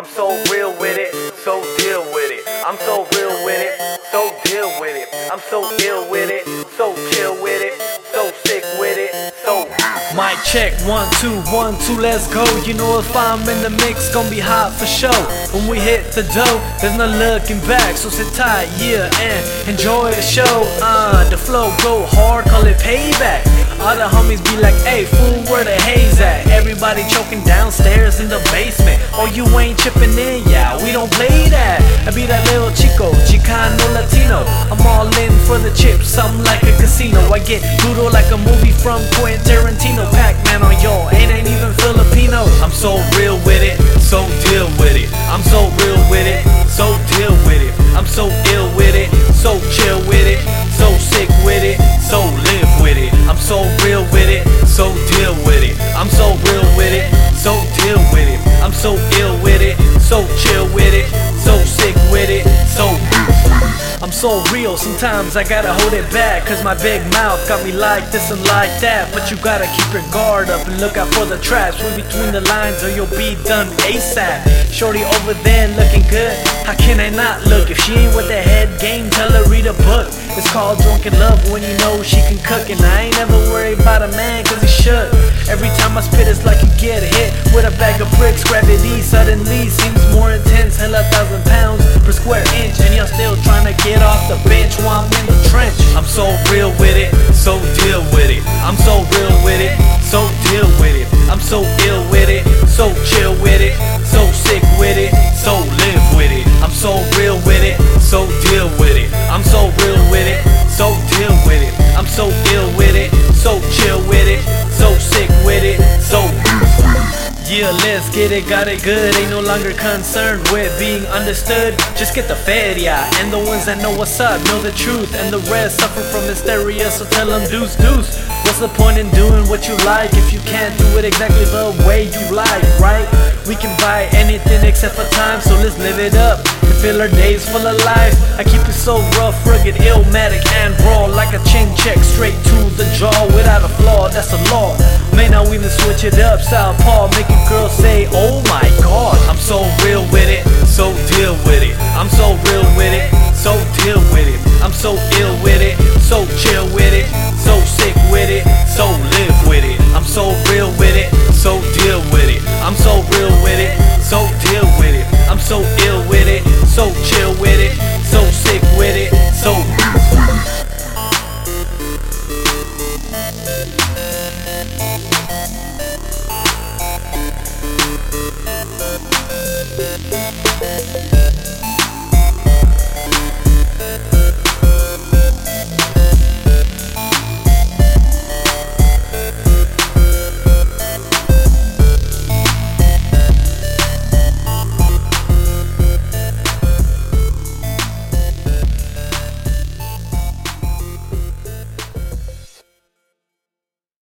I'm so real with it, so deal with it. I'm so real with it, so deal with it. I'm so ill with it, so chill with it, so sick with it, so. Mic check, one, two, one, two, let's go. You know if I'm in the mix, gonna be hot for show. When we hit the dough, there's no looking back. So sit tight, yeah, and enjoy the show. Uh, the flow go hard, call it payback. All the homies be like, hey, fool, where the haze at? Everybody choking downstairs in the basement. Oh, you ain't chipping in, yeah, we don't play that. I be that little chico, Chicano Latino. I'm all in for the chips, I'm like a casino. I get brutal like a movie from Quentin Tarantino. Pac-Man on y'all, ain't ain't even Filipino. I'm so real with it, so deal so deal with it. I'm so real with it, so deal with it. I'm so ill with it, so chill with it, so sick with it, so I'm so real, sometimes I gotta hold it back Cause my big mouth got me like this and like that. But you gotta keep your guard up and look out for the traps. Read between the lines or you'll be done ASAP Shorty over there looking good, how can I not look? If she ain't with the head game, tell her read a book. It's called Drunken Love when you know she can cook. And I ain't never worried about a man should Every time I spit it's like you get hit with a bag of bricks. Gravity suddenly seems more intense. Hell a thousand pounds per square inch And you're still trying to get off the bench while I'm in the trench. I'm so real with it, so deal with it. I'm so real with it, so deal with it. I'm so ill with it, so chill with it So sick with it, so live with it. I'm so real with it, so deal let's get it, got it good. Ain't no longer concerned with being understood. Just get the yeah. And the ones that know what's up know the truth. And the rest suffer from hysteria, so tell them deuce deuce. What's the point in doing what you like if you can't do it exactly the way you like, right? We can buy anything except for time, so let's live it up. And fill our days full of life. I keep it so rough, rugged, illmatic, and raw. Like a chin check straight to the jaw without a flaw, that's a law. May now even switch it up, southpaw, make a girl say, oh my god. I'm so real with it, so deal with it. I'm so real with it, so so chill with it, so sick with it, so.